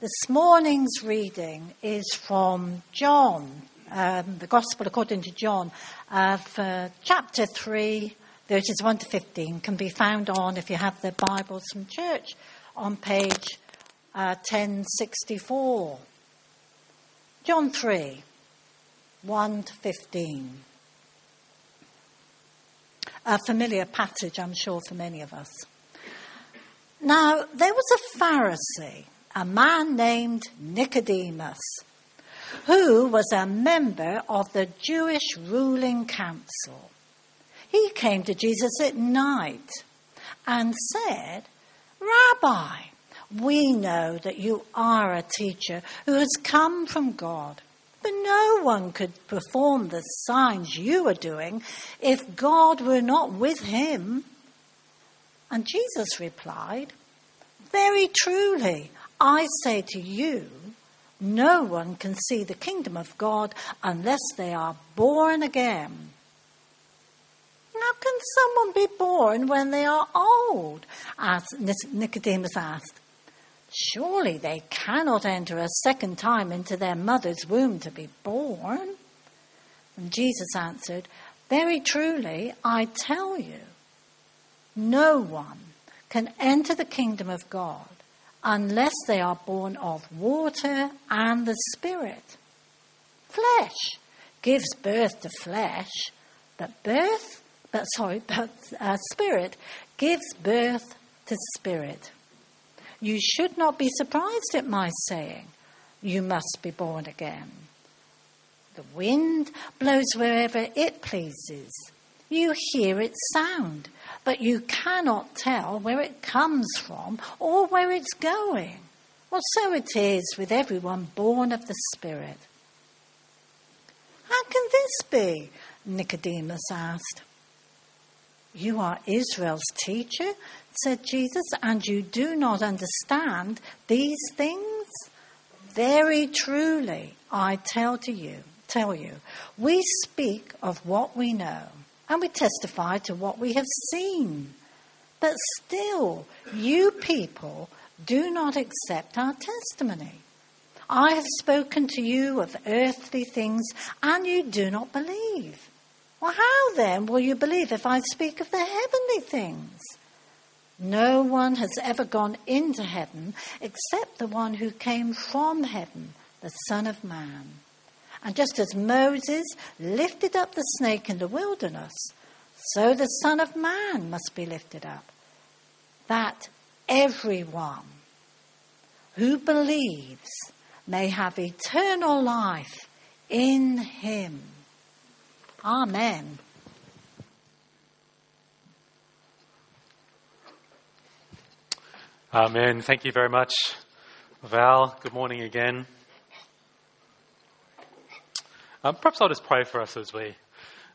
This morning's reading is from John, um, the Gospel according to John, uh, chapter 3, verses 1 to 15, can be found on, if you have the Bibles from church, on page uh, 1064. John 3, 1 to 15. A familiar passage, I'm sure, for many of us. Now, there was a Pharisee, a man named Nicodemus, who was a member of the Jewish ruling council. He came to Jesus at night and said, Rabbi, we know that you are a teacher who has come from God. But no one could perform the signs you are doing if God were not with him. And Jesus replied, Very truly, I say to you, no one can see the kingdom of God unless they are born again. How can someone be born when they are old? As Nicodemus asked. Surely they cannot enter a second time into their mother's womb to be born. And Jesus answered, Very truly, I tell you, no one can enter the kingdom of God unless they are born of water and the Spirit. Flesh gives birth to flesh, but birth, but sorry, but uh, spirit gives birth to spirit. You should not be surprised at my saying, You must be born again. The wind blows wherever it pleases. You hear its sound, but you cannot tell where it comes from or where it's going. Well, so it is with everyone born of the Spirit. How can this be? Nicodemus asked. You are Israel's teacher, said Jesus, and you do not understand these things? Very truly, I tell to you, tell you, we speak of what we know, and we testify to what we have seen. But still, you people do not accept our testimony. I have spoken to you of earthly things, and you do not believe. Well, how then will you believe if I speak of the heavenly things? No one has ever gone into heaven except the one who came from heaven, the Son of Man. And just as Moses lifted up the snake in the wilderness, so the Son of Man must be lifted up, that everyone who believes may have eternal life in him. Amen. Amen. Thank you very much, Val. Good morning again. Um, perhaps I'll just pray for us as we,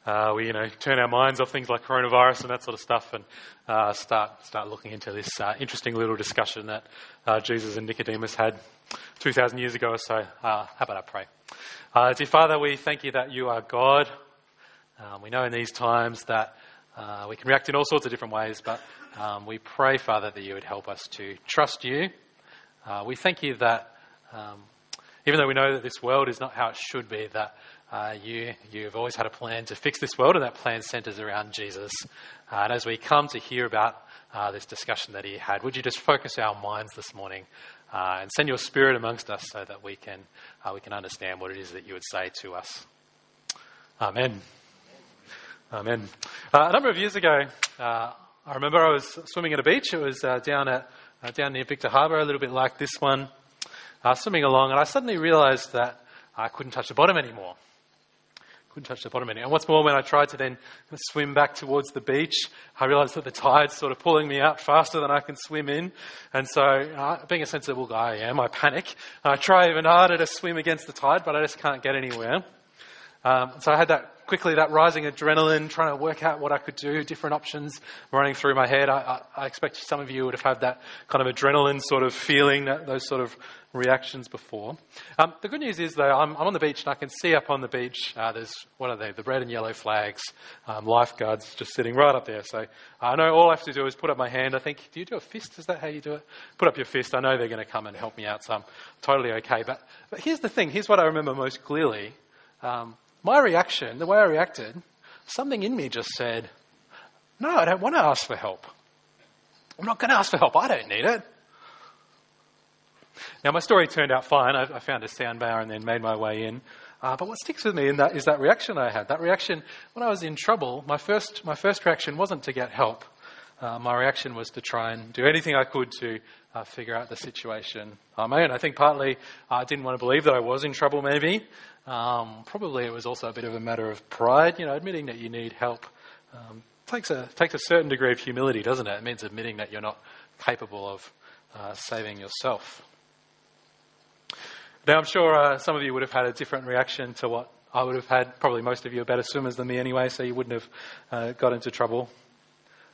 uh, we, you know, turn our minds off things like coronavirus and that sort of stuff, and uh, start start looking into this uh, interesting little discussion that uh, Jesus and Nicodemus had two thousand years ago or so. Uh, how about I pray? Uh, dear Father, we thank you that you are God. Um, we know in these times that we can react in all sorts of different ways, but um, we pray, Father, that you would help us to trust you. We thank you that um, even though we know that this world is not how it should be, that uh, you, you've always had a plan to fix this world, and that plan centers around Jesus. Uh, and as we come to hear about uh, this discussion that he had, would you just focus our minds this morning uh, and send your spirit amongst us so that we can, we can understand what it is that you would say to us? Amen. Amen. Uh, a number of years ago, uh, I remember I was swimming at a beach. It was uh, down at uh, down near Victor Harbor, a little bit like this one. Uh, swimming along, and I suddenly realised that I couldn't touch the bottom anymore. Couldn't touch the bottom anymore. And what's more, when I tried to then swim back towards the beach, I realised that the tide's sort of pulling me out faster than I can swim in. And so, uh, being a sensible guy I am, I panic. I try even harder to swim against the tide, but I just can't get anywhere. Um, so I had that quickly that rising adrenaline, trying to work out what I could do, different options running through my head. I, I, I expect some of you would have had that kind of adrenaline sort of feeling, that, those sort of reactions before. Um, the good news is, though, I'm, I'm, on the beach and I can see up on the beach uh, there's, what are they, the red and yellow flags, um, lifeguards just sitting right up there. So I know all I have to do is put up my hand. I think, do you do a fist? Is that how you do it? Put up your fist. I know they're going to come and help me out, so I'm totally okay. But, but here's the thing here's what I remember most clearly. Um, my reaction, the way I reacted, something in me just said, No, I don't want to ask for help. I'm not going to ask for help. I don't need it. Now, my story turned out fine. I, I found a sound bar and then made my way in. Uh, but what sticks with me in that is that reaction I had. That reaction, when I was in trouble, my first, my first reaction wasn't to get help. Uh, my reaction was to try and do anything I could to uh, figure out the situation on my own. I think partly I didn't want to believe that I was in trouble, maybe. Um, probably it was also a bit of a matter of pride, you know, admitting that you need help. Um, takes a takes a certain degree of humility, doesn't it? It means admitting that you're not capable of uh, saving yourself. Now, I'm sure uh, some of you would have had a different reaction to what I would have had. Probably most of you are better swimmers than me anyway, so you wouldn't have uh, got into trouble.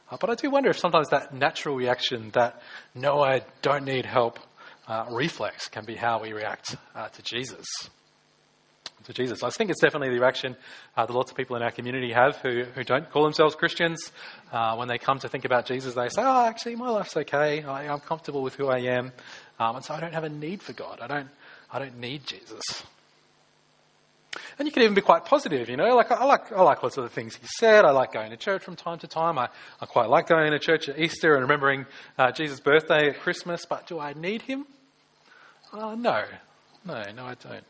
Uh, but I do wonder if sometimes that natural reaction, that no, I don't need help uh, reflex, can be how we react uh, to Jesus to Jesus. I think it's definitely the reaction uh, that lots of people in our community have who, who don't call themselves Christians. Uh, when they come to think about Jesus, they say, Oh, actually, my life's okay. I, am comfortable with who I am. Um, and so I don't have a need for God. I don't, I don't need Jesus. And you can even be quite positive, you know. Like I like I like lots of the things he said. I like going to church from time to time. I, I quite like going to church at Easter and remembering uh, Jesus' birthday at Christmas. But do I need him? Uh, no, no, no, I don't.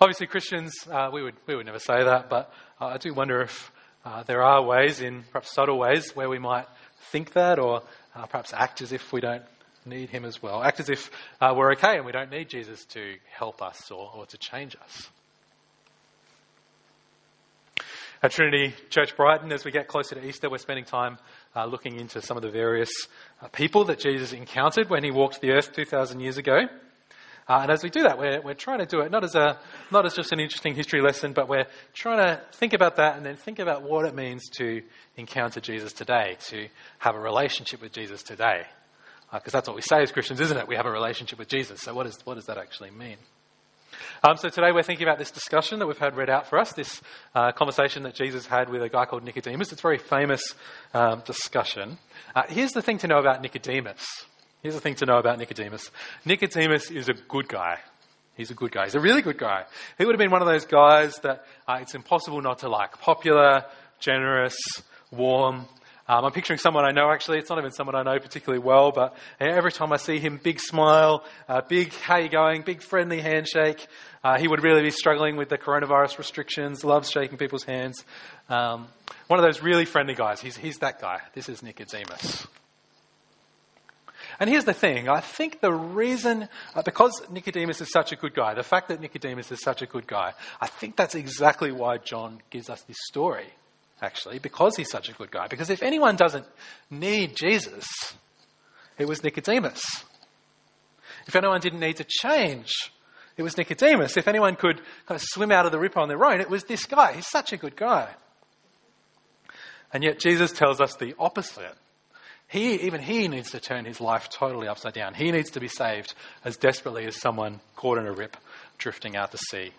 Obviously, Christians, uh, we, would, we would never say that, but uh, I do wonder if uh, there are ways, in perhaps subtle ways, where we might think that or uh, perhaps act as if we don't need Him as well. Act as if uh, we're okay and we don't need Jesus to help us or, or to change us. At Trinity Church Brighton, as we get closer to Easter, we're spending time uh, looking into some of the various people that Jesus encountered when He walked the earth 2,000 years ago. Uh, and as we do that, we're, we're trying to do it not as, a, not as just an interesting history lesson, but we're trying to think about that and then think about what it means to encounter Jesus today, to have a relationship with Jesus today. Because uh, that's what we say as Christians, isn't it? We have a relationship with Jesus. So, what, is, what does that actually mean? Um, so today we're thinking about this discussion that we've had read out for us, this uh, conversation that Jesus had with a guy called Nicodemus. It's a very famous um, discussion. Uh, here's the thing to know about Nicodemus. Here's the thing to know about Nicodemus Nicodemus is a good guy. He's a good guy. He's a really good guy. He would have been one of those guys that uh, it's impossible not to like. Popular, generous, warm. Um, I'm picturing someone I know actually. It's not even someone I know particularly well, but every time I see him, big smile, uh, big how you going, big friendly handshake. Uh, he would really be struggling with the coronavirus restrictions, loves shaking people's hands. Um, one of those really friendly guys. He's, he's that guy. This is Nicodemus. And here's the thing I think the reason, uh, because Nicodemus is such a good guy, the fact that Nicodemus is such a good guy, I think that's exactly why John gives us this story, actually, because he's such a good guy. Because if anyone doesn't need Jesus, it was Nicodemus. If anyone didn't need to change, it was Nicodemus. If anyone could kind of swim out of the ripper on their own, it was this guy. He's such a good guy. And yet Jesus tells us the opposite. He, even he needs to turn his life totally upside down. He needs to be saved as desperately as someone caught in a rip drifting out to sea.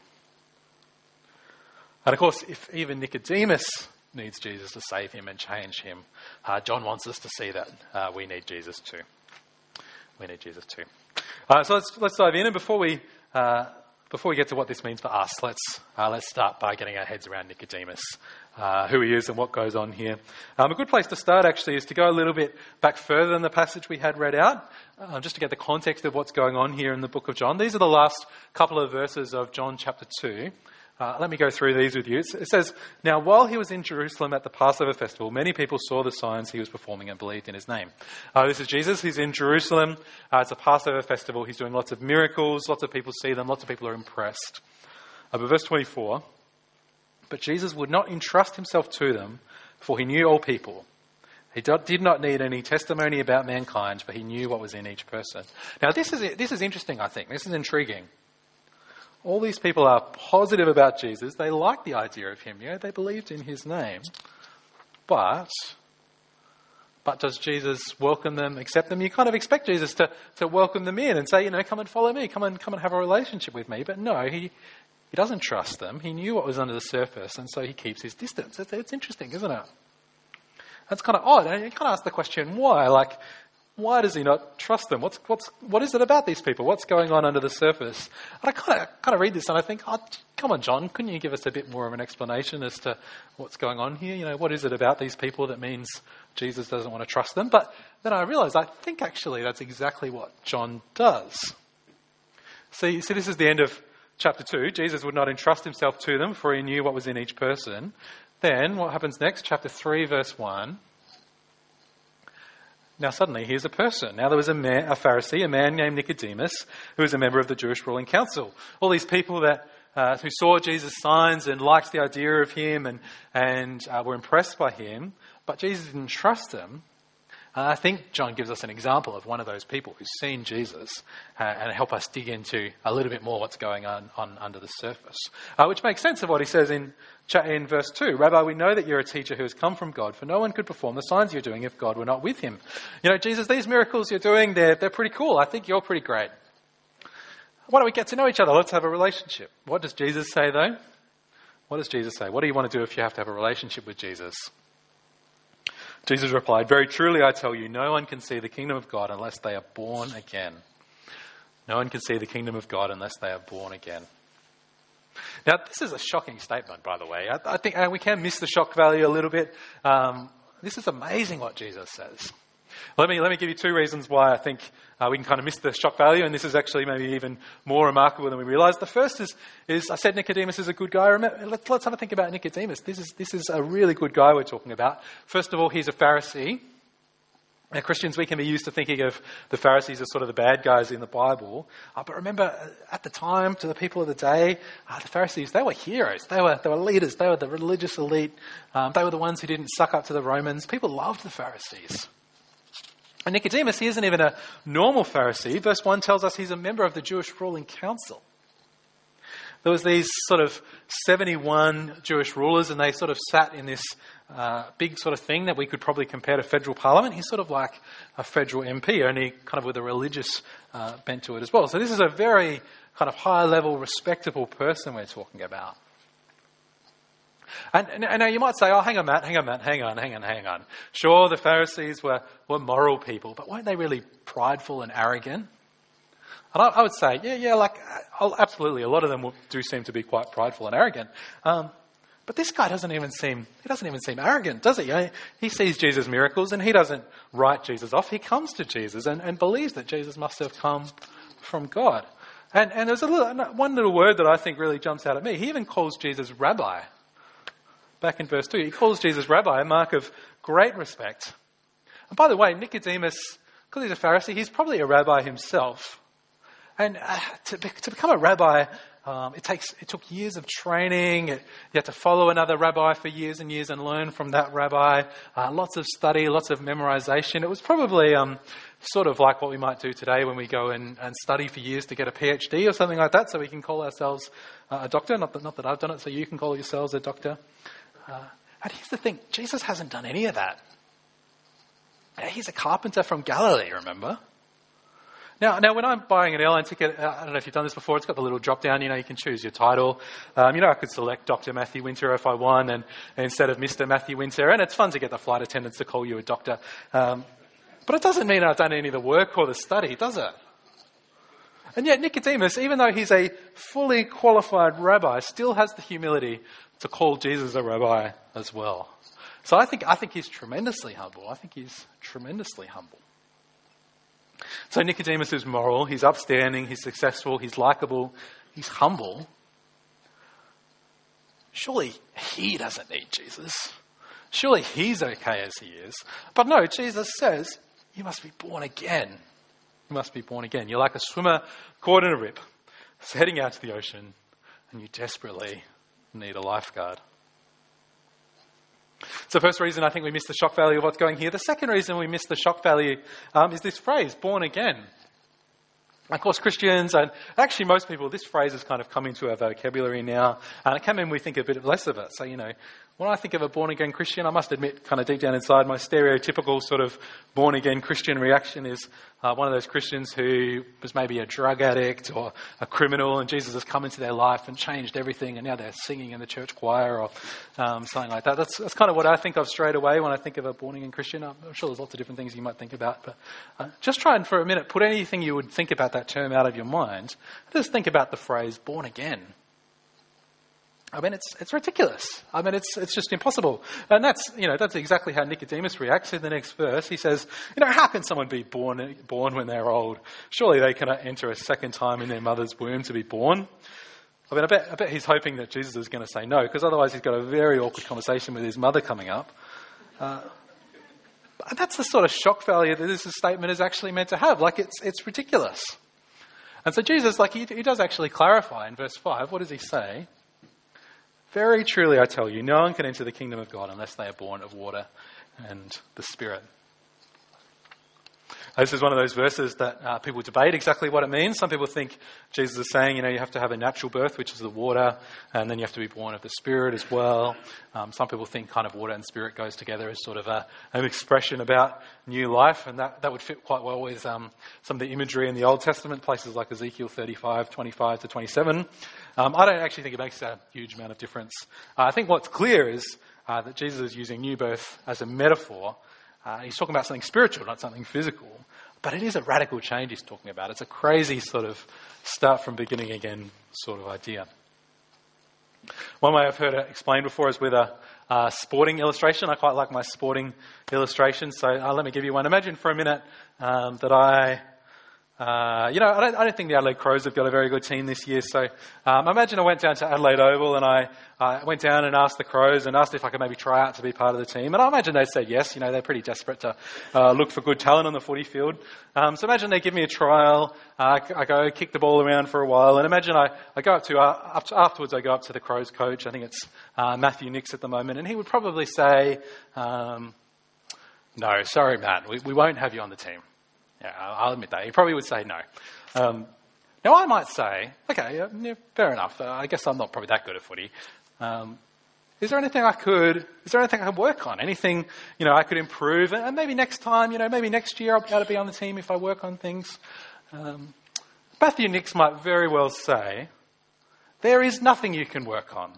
And of course, if even Nicodemus needs Jesus to save him and change him, uh, John wants us to see that uh, we need Jesus too. We need Jesus too. Uh, so let's, let's dive in. And before we, uh, before we get to what this means for us, let's, uh, let's start by getting our heads around Nicodemus uh, who he is and what goes on here. Um, a good place to start, actually, is to go a little bit back further than the passage we had read out, just to get the context of what's going on here in the book of John. These are the last couple of verses of John chapter 2. Uh, let me go through these with you. It says, Now, while he was in Jerusalem at the Passover festival, many people saw the signs he was performing and believed in his name. Uh, this is Jesus. He's in Jerusalem. Uh, it's a Passover festival. He's doing lots of miracles. Lots of people see them. Lots of people are impressed. Uh, but verse 24 but Jesus would not entrust himself to them, for he knew all people. He did not need any testimony about mankind, but he knew what was in each person. Now, this is, this is interesting, I think. This is intriguing. All these people are positive about Jesus. They like the idea of him. You know, they believed in his name. But, but does Jesus welcome them, accept them? You kind of expect Jesus to, to welcome them in and say, you know, come and follow me, come and come and have a relationship with me. But no, he, he doesn't trust them. He knew what was under the surface, and so he keeps his distance. It's, it's interesting, isn't it? That's kind of odd. And you kind of ask the question, why? Like, why does he not trust them? What's, what's, what is it about these people? What's going on under the surface? And I kind of, kind of read this and I think, oh, come on, John, couldn't you give us a bit more of an explanation as to what's going on here? You know, what is it about these people that means Jesus doesn't want to trust them? But then I realize I think actually that's exactly what John does. See, see, this is the end of chapter 2. Jesus would not entrust himself to them, for he knew what was in each person. Then, what happens next? Chapter 3, verse 1. Now, suddenly, here's a person. Now, there was a, man, a Pharisee, a man named Nicodemus, who was a member of the Jewish ruling council. All these people that uh, who saw Jesus' signs and liked the idea of him and, and uh, were impressed by him, but Jesus didn't trust them. Uh, I think John gives us an example of one of those people who's seen Jesus uh, and help us dig into a little bit more what's going on, on under the surface, uh, which makes sense of what he says in in verse 2 Rabbi, we know that you're a teacher who has come from God, for no one could perform the signs you're doing if God were not with him. You know, Jesus, these miracles you're doing, they're, they're pretty cool. I think you're pretty great. Why don't we get to know each other? Let's have a relationship. What does Jesus say, though? What does Jesus say? What do you want to do if you have to have a relationship with Jesus? Jesus replied, Very truly I tell you, no one can see the kingdom of God unless they are born again. No one can see the kingdom of God unless they are born again. Now, this is a shocking statement, by the way. I, I think we can miss the shock value a little bit. Um, this is amazing what Jesus says. Let me, let me give you two reasons why I think uh, we can kind of miss the shock value, and this is actually maybe even more remarkable than we realize. The first is, is I said Nicodemus is a good guy. Remember, let's, let's have a think about Nicodemus. This is, this is a really good guy we're talking about. First of all, he's a Pharisee. Now, Christians, we can be used to thinking of the Pharisees as sort of the bad guys in the Bible. Uh, but remember, uh, at the time, to the people of the day, uh, the Pharisees, they were heroes. They were, they were leaders. They were the religious elite. Um, they were the ones who didn't suck up to the Romans. People loved the Pharisees. And Nicodemus, he isn't even a normal Pharisee. Verse 1 tells us he's a member of the Jewish ruling council. There was these sort of 71 Jewish rulers, and they sort of sat in this uh, big sort of thing that we could probably compare to federal parliament. He's sort of like a federal MP, only kind of with a religious uh, bent to it as well. So this is a very kind of high level, respectable person we're talking about. And, and, now you might say, oh, hang on, Matt, hang on, Matt, hang on, hang on, hang on. Sure, the Pharisees were, were moral people, but weren't they really prideful and arrogant? And I, I would say, yeah, yeah, like, uh, absolutely, a lot of them do seem to be quite prideful and arrogant. Um, but this guy doesn't even seem, he doesn't even seem arrogant, does he? He sees Jesus' miracles and he doesn't write Jesus off. He comes to Jesus and, and believes that Jesus must have come from God. And, and there's a little, one little word that I think really jumps out at me. He even calls Jesus rabbi. Back in verse 2, he calls Jesus rabbi, a mark of great respect. And by the way, Nicodemus, because he's a Pharisee, he's probably a rabbi himself. And uh, to, to become a rabbi um, it, takes, it took years of training. It, you had to follow another rabbi for years and years and learn from that rabbi. Uh, lots of study, lots of memorization. It was probably um, sort of like what we might do today when we go and, and study for years to get a PhD or something like that, so we can call ourselves uh, a doctor. Not that, not that I've done it, so you can call yourselves a doctor. Uh, and here's the thing Jesus hasn't done any of that. He's a carpenter from Galilee, remember? Now, now, when I'm buying an airline ticket, uh, I don't know if you've done this before, it's got the little drop down, you know, you can choose your title. Um, you know, I could select Dr. Matthew Winter if I won and, and, instead of Mr. Matthew Winter, and it's fun to get the flight attendants to call you a doctor. Um, but it doesn't mean I've done any of the work or the study, does it? And yet, Nicodemus, even though he's a fully qualified rabbi, still has the humility to call Jesus a rabbi as well. So I think, I think he's tremendously humble. I think he's tremendously humble. So Nicodemus is moral, he's upstanding, he's successful, he's likable, he's humble. Surely he doesn't need Jesus. Surely he's okay as he is. But no, Jesus says, You must be born again. You must be born again. You're like a swimmer caught in a rip, heading out to the ocean, and you desperately need a lifeguard. So, first reason I think we miss the shock value of what's going here. The second reason we miss the shock value um, is this phrase, born again. Of course, Christians, and actually most people, this phrase has kind of come into our vocabulary now, and it came in we think a bit less of it. So, you know, when I think of a born again Christian, I must admit, kind of deep down inside, my stereotypical sort of born again Christian reaction is uh, one of those Christians who was maybe a drug addict or a criminal, and Jesus has come into their life and changed everything, and now they're singing in the church choir or um, something like that. That's, that's kind of what I think of straight away when I think of a born again Christian. I'm sure there's lots of different things you might think about, but uh, just try and for a minute put anything you would think about that term out of your mind. Just think about the phrase born again. I mean, it's, it's ridiculous. I mean, it's, it's just impossible. And that's, you know, that's exactly how Nicodemus reacts in the next verse. He says, you know, how can someone be born, born when they're old? Surely they cannot enter a second time in their mother's womb to be born. I mean, I bet, I bet he's hoping that Jesus is going to say no, because otherwise he's got a very awkward conversation with his mother coming up. Uh, that's the sort of shock value that this statement is actually meant to have. Like, it's, it's ridiculous. And so Jesus, like, he, he does actually clarify in verse 5. What does he say? Very truly, I tell you, no one can enter the kingdom of God unless they are born of water and the Spirit. This is one of those verses that uh, people debate exactly what it means. Some people think Jesus is saying, you know, you have to have a natural birth, which is the water, and then you have to be born of the Spirit as well. Um, some people think kind of water and Spirit goes together as sort of a, an expression about new life, and that, that would fit quite well with um, some of the imagery in the Old Testament, places like Ezekiel 35, 25 to 27. Um, I don't actually think it makes a huge amount of difference. Uh, I think what's clear is uh, that Jesus is using new birth as a metaphor. Uh, he's talking about something spiritual, not something physical. But it is a radical change he's talking about. It's a crazy sort of start from beginning again sort of idea. One way I've heard it explained before is with a, a sporting illustration. I quite like my sporting illustrations, so uh, let me give you one. Imagine for a minute um, that I uh, you know, I don't, I don't, think the Adelaide Crows have got a very good team this year. So um, imagine I went down to Adelaide Oval and I uh, went down and asked the Crows and asked if I could maybe try out to be part of the team. And I imagine they'd say yes. You know, they're pretty desperate to uh, look for good talent on the footy field. Um, so imagine they give me a trial. Uh, I go kick the ball around for a while. And imagine I, I go up to, uh, up to, afterwards, I go up to the Crows coach. I think it's Matthew Nicks at the moment. And he would probably say, um, no, sorry, Matt, we, we won't have you on the team. Yeah, I'll admit that. He probably would say no. Um, now, I might say, okay, yeah, fair enough. Uh, I guess I'm not probably that good at footy. Um, is there anything I could, is there anything I could work on? Anything, you know, I could improve? And maybe next time, you know, maybe next year I'll be able to be on the team if I work on things. Um, Matthew Nicks might very well say, there is nothing you can work on.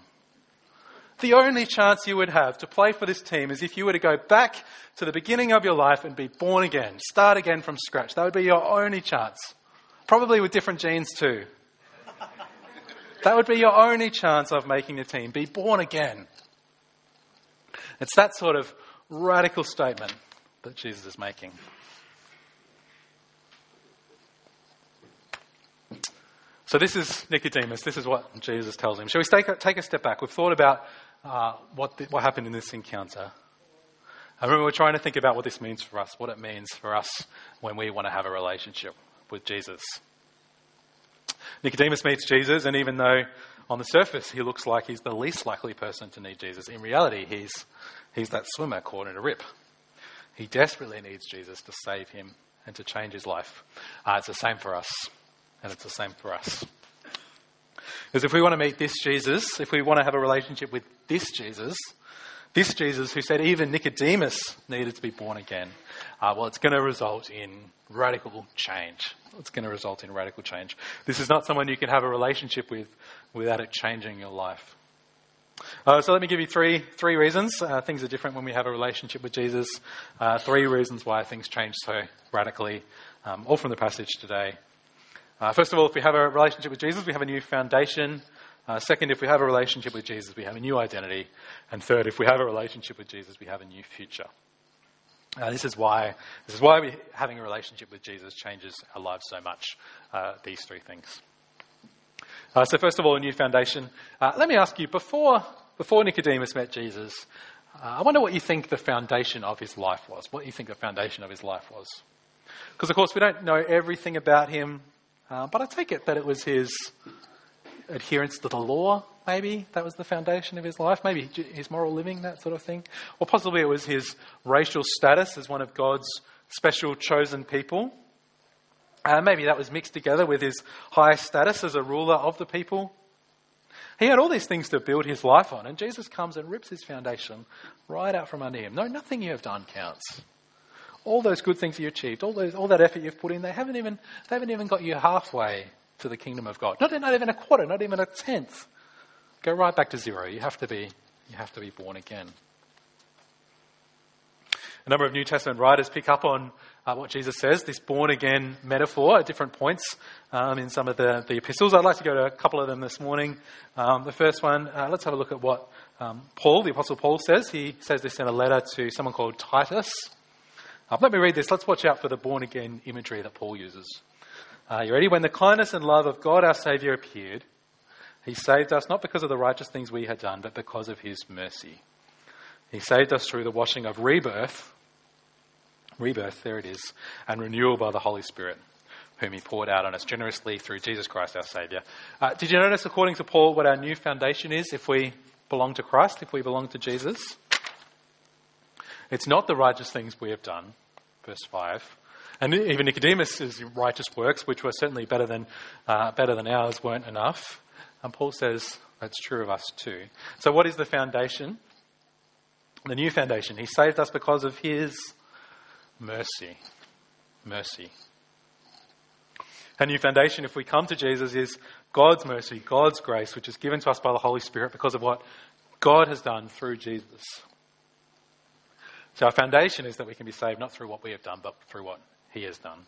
The only chance you would have to play for this team is if you were to go back to the beginning of your life and be born again, start again from scratch. That would be your only chance. Probably with different genes too. That would be your only chance of making the team. Be born again. It's that sort of radical statement that Jesus is making. So this is Nicodemus. This is what Jesus tells him. Shall we take a, take a step back? We've thought about uh, what, the, what happened in this encounter. I remember we're trying to think about what this means for us, what it means for us when we want to have a relationship with Jesus. Nicodemus meets Jesus, and even though on the surface he looks like he's the least likely person to need Jesus, in reality he's, he's that swimmer caught in a rip. He desperately needs Jesus to save him and to change his life. Uh, it's the same for us, and it's the same for us. Because if we want to meet this Jesus, if we want to have a relationship with this Jesus, this Jesus who said even Nicodemus needed to be born again, uh, well, it's going to result in radical change. It's going to result in radical change. This is not someone you can have a relationship with without it changing your life. Uh, so let me give you three three reasons. Uh, things are different when we have a relationship with Jesus. Uh, three reasons why things change so radically, um, all from the passage today. Uh, first of all, if we have a relationship with Jesus, we have a new foundation. Uh, second, if we have a relationship with Jesus, we have a new identity. And third, if we have a relationship with Jesus, we have a new future. Uh, this is why this is why we, having a relationship with Jesus changes our lives so much. Uh, these three things. Uh, so, first of all, a new foundation. Uh, let me ask you before before Nicodemus met Jesus, I wonder what you think the foundation of his life was. What you think the foundation of his life was? Because, of course, we don't know everything about him. Uh, but I take it that it was his adherence to the law, maybe. That was the foundation of his life. Maybe his moral living, that sort of thing. Or possibly it was his racial status as one of God's special chosen people. Uh, maybe that was mixed together with his high status as a ruler of the people. He had all these things to build his life on, and Jesus comes and rips his foundation right out from under him. No, nothing you have done counts. All those good things you achieved, all, those, all that effort you've put in, they haven't even, they haven't even got you halfway to the kingdom of God. Not, not even a quarter, not even a tenth. Go right back to zero. You have to be, you have to be born again. A number of New Testament writers pick up on uh, what Jesus says, this born again metaphor at different points um, in some of the, the epistles. I'd like to go to a couple of them this morning. Um, the first one, uh, let's have a look at what um, Paul, the Apostle Paul, says. He says this in a letter to someone called Titus. Uh, let me read this. Let's watch out for the born again imagery that Paul uses. Uh, you ready? When the kindness and love of God our Saviour appeared, he saved us not because of the righteous things we had done, but because of his mercy. He saved us through the washing of rebirth, rebirth, there it is, and renewal by the Holy Spirit, whom he poured out on us generously through Jesus Christ our Saviour. Uh, did you notice, according to Paul, what our new foundation is if we belong to Christ, if we belong to Jesus? It's not the righteous things we have done, verse 5. And even Nicodemus' righteous works, which were certainly better than, uh, better than ours, weren't enough. And Paul says that's true of us too. So, what is the foundation? The new foundation. He saved us because of his mercy. Mercy. A new foundation, if we come to Jesus, is God's mercy, God's grace, which is given to us by the Holy Spirit because of what God has done through Jesus. So, our foundation is that we can be saved not through what we have done, but through what he has done.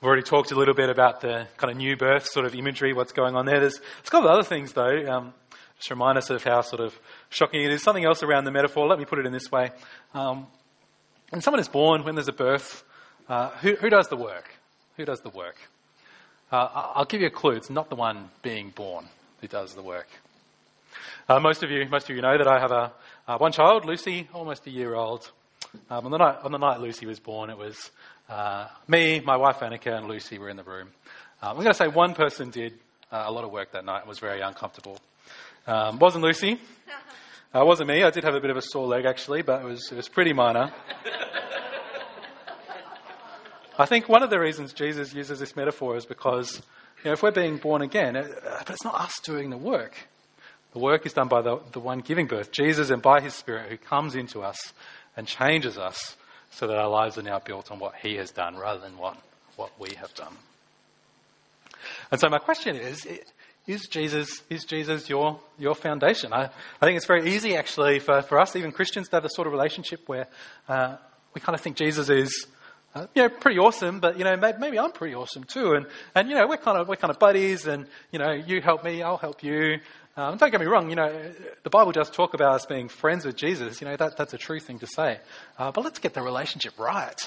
We've already talked a little bit about the kind of new birth sort of imagery, what's going on there. There's, a couple of other things, though, um, just remind us of how sort of shocking it is. Something else around the metaphor, let me put it in this way. Um, when someone is born, when there's a birth, uh, who, who, does the work? Who does the work? Uh, I'll give you a clue. It's not the one being born who does the work. Uh, most of you, most of you know that I have a, uh, one child, Lucy, almost a year old. Um, on, the night, on the night Lucy was born, it was uh, me, my wife Annika, and Lucy were in the room. Um, I'm going to say one person did uh, a lot of work that night and was very uncomfortable. Um, wasn't Lucy. Uh, wasn't me. I did have a bit of a sore leg actually, but it was, it was pretty minor. I think one of the reasons Jesus uses this metaphor is because you know, if we're being born again, it, uh, but it's not us doing the work. The work is done by the, the one giving birth, Jesus, and by his Spirit who comes into us and changes us so that our lives are now built on what he has done rather than what, what we have done. And so my question is, is Jesus, is Jesus your, your foundation? I, I think it's very easy actually for, for us, even Christians, to have the sort of relationship where uh, we kind of think Jesus is uh, you know, pretty awesome, but you know, maybe, maybe, I'm pretty awesome too. And, and you know, we're kind of we're kind of buddies, and you know, you help me, I'll help you. Um, don't get me wrong, you know, the Bible does talk about us being friends with Jesus. You know, that, that's a true thing to say. Uh, but let's get the relationship right.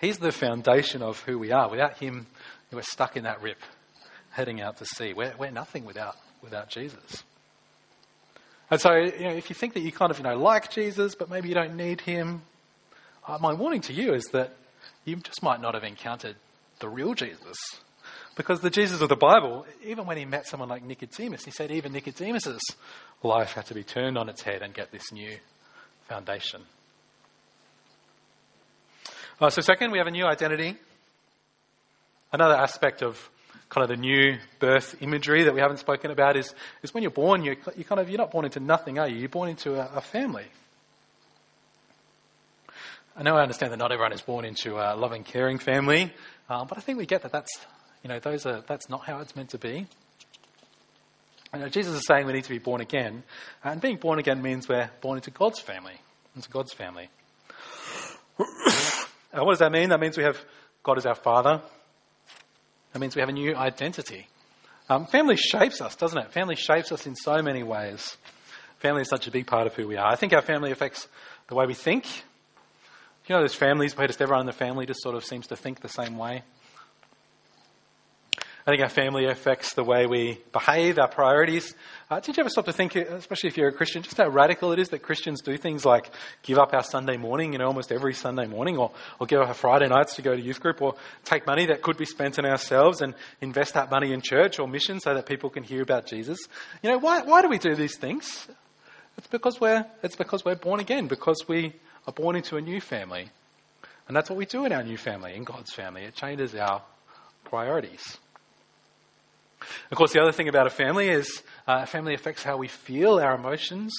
He's the foundation of who we are. Without Him, we're stuck in that rip, heading out to sea. We're, we're nothing without, without Jesus. And so, you know, if you think that you kind of, you know, like Jesus, but maybe you don't need Him, uh, my warning to you is that you just might not have encountered the real Jesus. Because the Jesus of the Bible, even when he met someone like Nicodemus, he said even Nicodemus's life had to be turned on its head and get this new foundation. Uh, so, second, we have a new identity. Another aspect of kind of the new birth imagery that we haven't spoken about is, is when you're born, you're, you kind of, you're not born into nothing, are you? You're born into a, a family. I know I understand that not everyone is born into a loving, caring family, uh, but I think we get that that's you know, those are, that's not how it's meant to be. You know, Jesus is saying we need to be born again. And being born again means we're born into God's family. Into God's family. and what does that mean? That means we have God as our Father. That means we have a new identity. Um, family shapes us, doesn't it? Family shapes us in so many ways. Family is such a big part of who we are. I think our family affects the way we think. You know, there's families where just everyone in the family just sort of seems to think the same way. I think our family affects the way we behave, our priorities. Uh, did you ever stop to think, especially if you're a Christian, just how radical it is that Christians do things like give up our Sunday morning, you know, almost every Sunday morning, or, or give up our Friday nights to go to youth group, or take money that could be spent on ourselves and invest that money in church or mission so that people can hear about Jesus? You know, why, why do we do these things? It's because we're, it's because we're born again, because we are born into a new family. And that's what we do in our new family, in God's family. It changes our priorities. Of course, the other thing about a family is uh, a family affects how we feel, our emotions.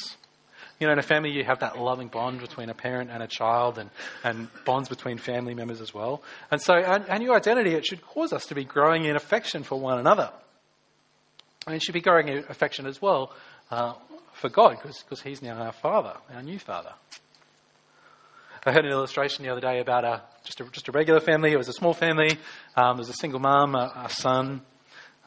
You know, in a family, you have that loving bond between a parent and a child, and, and bonds between family members as well. And so, our, our new identity, it should cause us to be growing in affection for one another. And it should be growing in affection as well uh, for God, because He's now our Father, our new Father. I heard an illustration the other day about a, just, a, just a regular family. It was a small family. Um, there was a single mum, a, a son,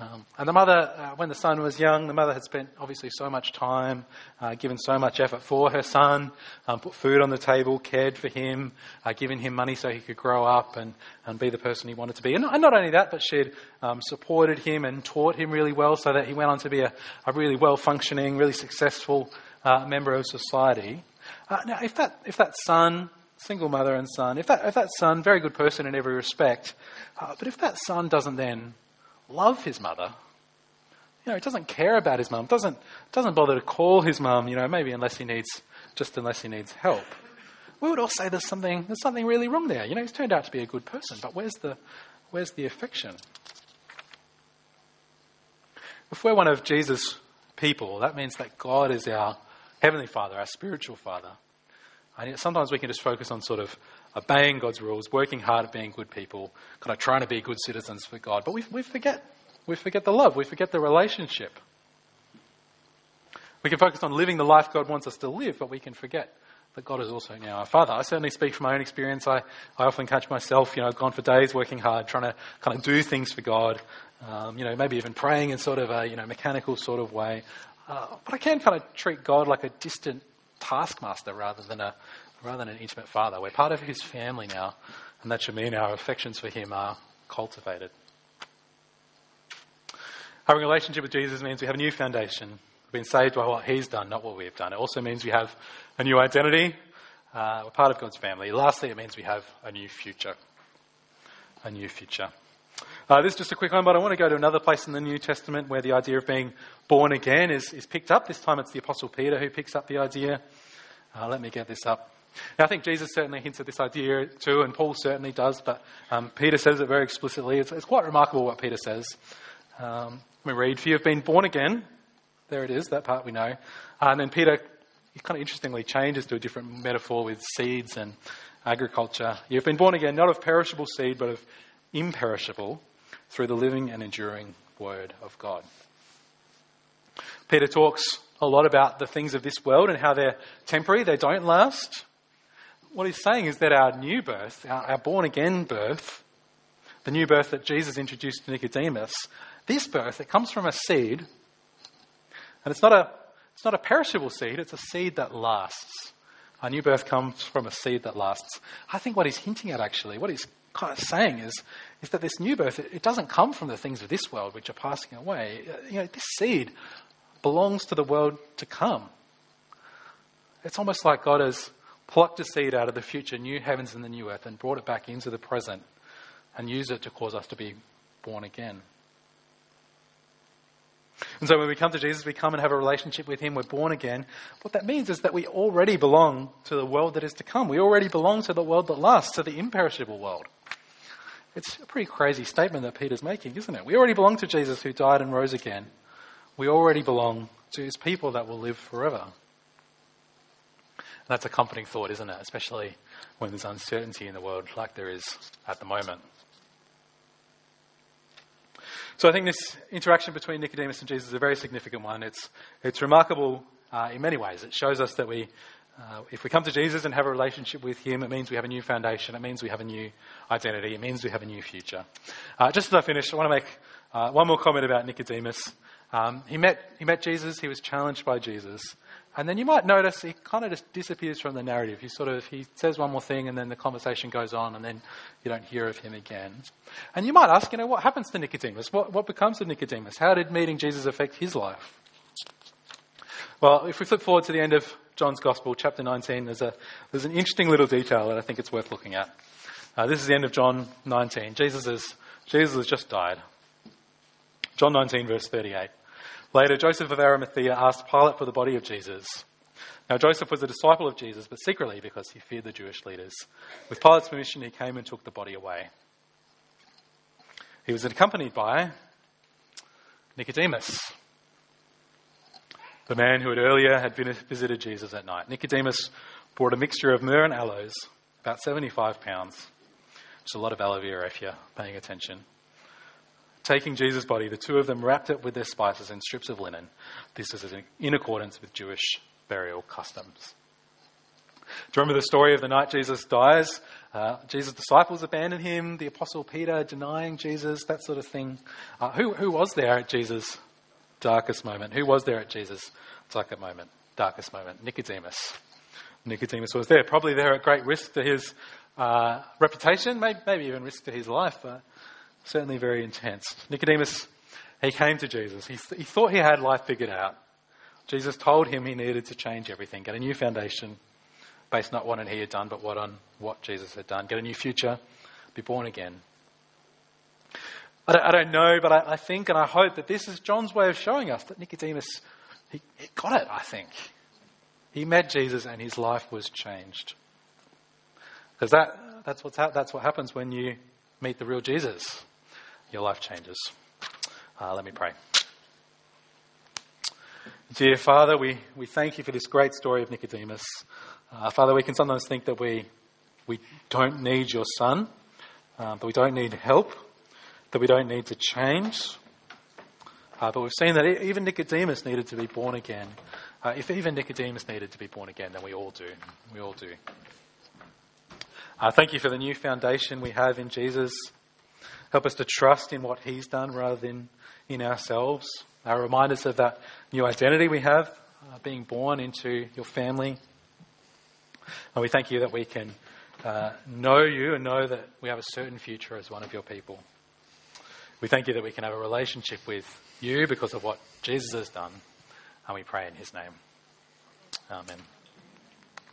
um, and the mother, uh, when the son was young, the mother had spent obviously so much time, uh, given so much effort for her son, um, put food on the table, cared for him, uh, given him money so he could grow up and, and be the person he wanted to be. And, and not only that, but she'd um, supported him and taught him really well so that he went on to be a, a really well functioning, really successful uh, member of society. Uh, now, if that, if that son, single mother and son, if that, if that son, very good person in every respect, uh, but if that son doesn't then love his mother. You know, he doesn't care about his mum, doesn't, doesn't bother to call his mum, you know, maybe unless he needs, just unless he needs help. We would all say there's something, there's something really wrong there. You know, he's turned out to be a good person, but where's the, where's the affection? If we're one of Jesus' people, that means that God is our Heavenly Father, our spiritual Father. And sometimes we can just focus on sort of obeying God's rules, working hard at being good people, kind of trying to be good citizens for God. But we, we forget. We forget the love. We forget the relationship. We can focus on living the life God wants us to live, but we can forget that God is also now our Father. I certainly speak from my own experience. I, I often catch myself, you know, I've gone for days working hard, trying to kind of do things for God, um, you know, maybe even praying in sort of a, you know, mechanical sort of way. Uh, but I can kind of treat God like a distant taskmaster rather than a, rather than an intimate father. We're part of his family now, and that should mean our affections for him are cultivated. Having a relationship with Jesus means we have a new foundation. We've been saved by what he's done, not what we've done. It also means we have a new identity. Uh, we're part of God's family. Lastly, it means we have a new future. A new future. Uh, this is just a quick one, but I want to go to another place in the New Testament where the idea of being born again is, is picked up. This time it's the Apostle Peter who picks up the idea. Uh, let me get this up. Now, I think Jesus certainly hints at this idea too, and Paul certainly does, but um, Peter says it very explicitly. It's, it's, quite remarkable what Peter says. Um, we read, For you have been born again. There it is, that part we know. Uh, and then Peter kind of interestingly changes to a different metaphor with seeds and agriculture. You've been born again, not of perishable seed, but of imperishable, through the living and enduring Word of God. Peter talks a lot about the things of this world and how they're temporary, they don't last what he's saying is that our new birth, our, our born again birth, the new birth that Jesus introduced to Nicodemus, this birth, it comes from a seed, and it's not a, it's not a perishable seed, it's a seed that lasts. Our new birth comes from a seed that lasts. I think what he's hinting at, actually, what he's kind of saying is, is that this new birth, it, it doesn't come from the things of this world which are passing away. You know, this seed belongs to the world to come. It's almost like God has plucked a seed out of the future, new heavens and the new earth, and brought it back into the present and used it to cause us to be born again. And so when we come to Jesus, we come and have a relationship with Him, we're born again. What that means is that we already belong to the world that is to come. We already belong to the world that lasts, to the imperishable world. It's a pretty crazy statement that Peter's making, isn't it? We already belong to Jesus who died and rose again. We already belong to His people that will live forever. That's a comforting thought, isn't it? Especially when there's uncertainty in the world like there is at the moment. So I think this interaction between Nicodemus and Jesus is a very significant one. It's, it's remarkable uh, in many ways. It shows us that we, uh, if we come to Jesus and have a relationship with Him, it means we have a new foundation. It means we have a new identity. It means we have a new future. Uh, just as I finish, I want to make uh, one more comment about Nicodemus. Um, he, met, he met Jesus, he was challenged by Jesus. And then you might notice he kind of just disappears from the narrative. He sort of he says one more thing, and then the conversation goes on, and then you don't hear of him again. And you might ask, you know, what happens to Nicodemus? What, what becomes of Nicodemus? How did meeting Jesus affect his life? Well, if we flip forward to the end of John's Gospel, chapter 19, there's, a, there's an interesting little detail that I think it's worth looking at. Uh, this is the end of John 19. Jesus, is, Jesus has just died. John 19, verse 38. Later, Joseph of Arimathea asked Pilate for the body of Jesus. Now, Joseph was a disciple of Jesus, but secretly because he feared the Jewish leaders. With Pilate's permission, he came and took the body away. He was accompanied by Nicodemus, the man who had earlier had visited Jesus at night. Nicodemus brought a mixture of myrrh and aloes, about 75 pounds. It's a lot of aloe vera if you're paying attention. Taking Jesus' body, the two of them wrapped it with their spices and strips of linen. This is in accordance with Jewish burial customs. Do you remember the story of the night Jesus dies? Uh, Jesus' disciples abandon him, the apostle Peter denying Jesus, that sort of thing. Uh, who, who was there at Jesus' darkest moment? Who was there at Jesus' darkest moment? Darkest moment? Nicodemus. Nicodemus was there, probably there at great risk to his uh, reputation, maybe, maybe even risk to his life, but certainly very intense. Nicodemus, he came to Jesus. He, he thought he had life figured out. Jesus told him he needed to change everything, get a new foundation based not on what he had done, but what on what Jesus had done. Get a new future, be born again. I don't, I don't know, but I, I, think and I hope that this is John's way of showing us that Nicodemus, he, he got it, I think. He met Jesus and his life was changed. Because that, that's, ha- that's what happens when you meet the real Jesus. Your life changes. Uh, let me pray. Dear Father, we, we thank you for this great story of Nicodemus. Uh, Father, we can sometimes think that we, we don't need your son, uh, that we don't need help, that we don't need to change. Uh, but we've seen that even Nicodemus needed to be born again. Uh, if even Nicodemus needed to be born again, then we all do. We all do. Uh, thank you for the new foundation we have in Jesus. Help us to trust in what He's done rather than in ourselves. Uh, remind us of that new identity we have, uh, being born into your family. And we thank you that we can uh, know you and know that we have a certain future as one of your people. We thank you that we can have a relationship with you because of what Jesus has done. And we pray in his name. Amen.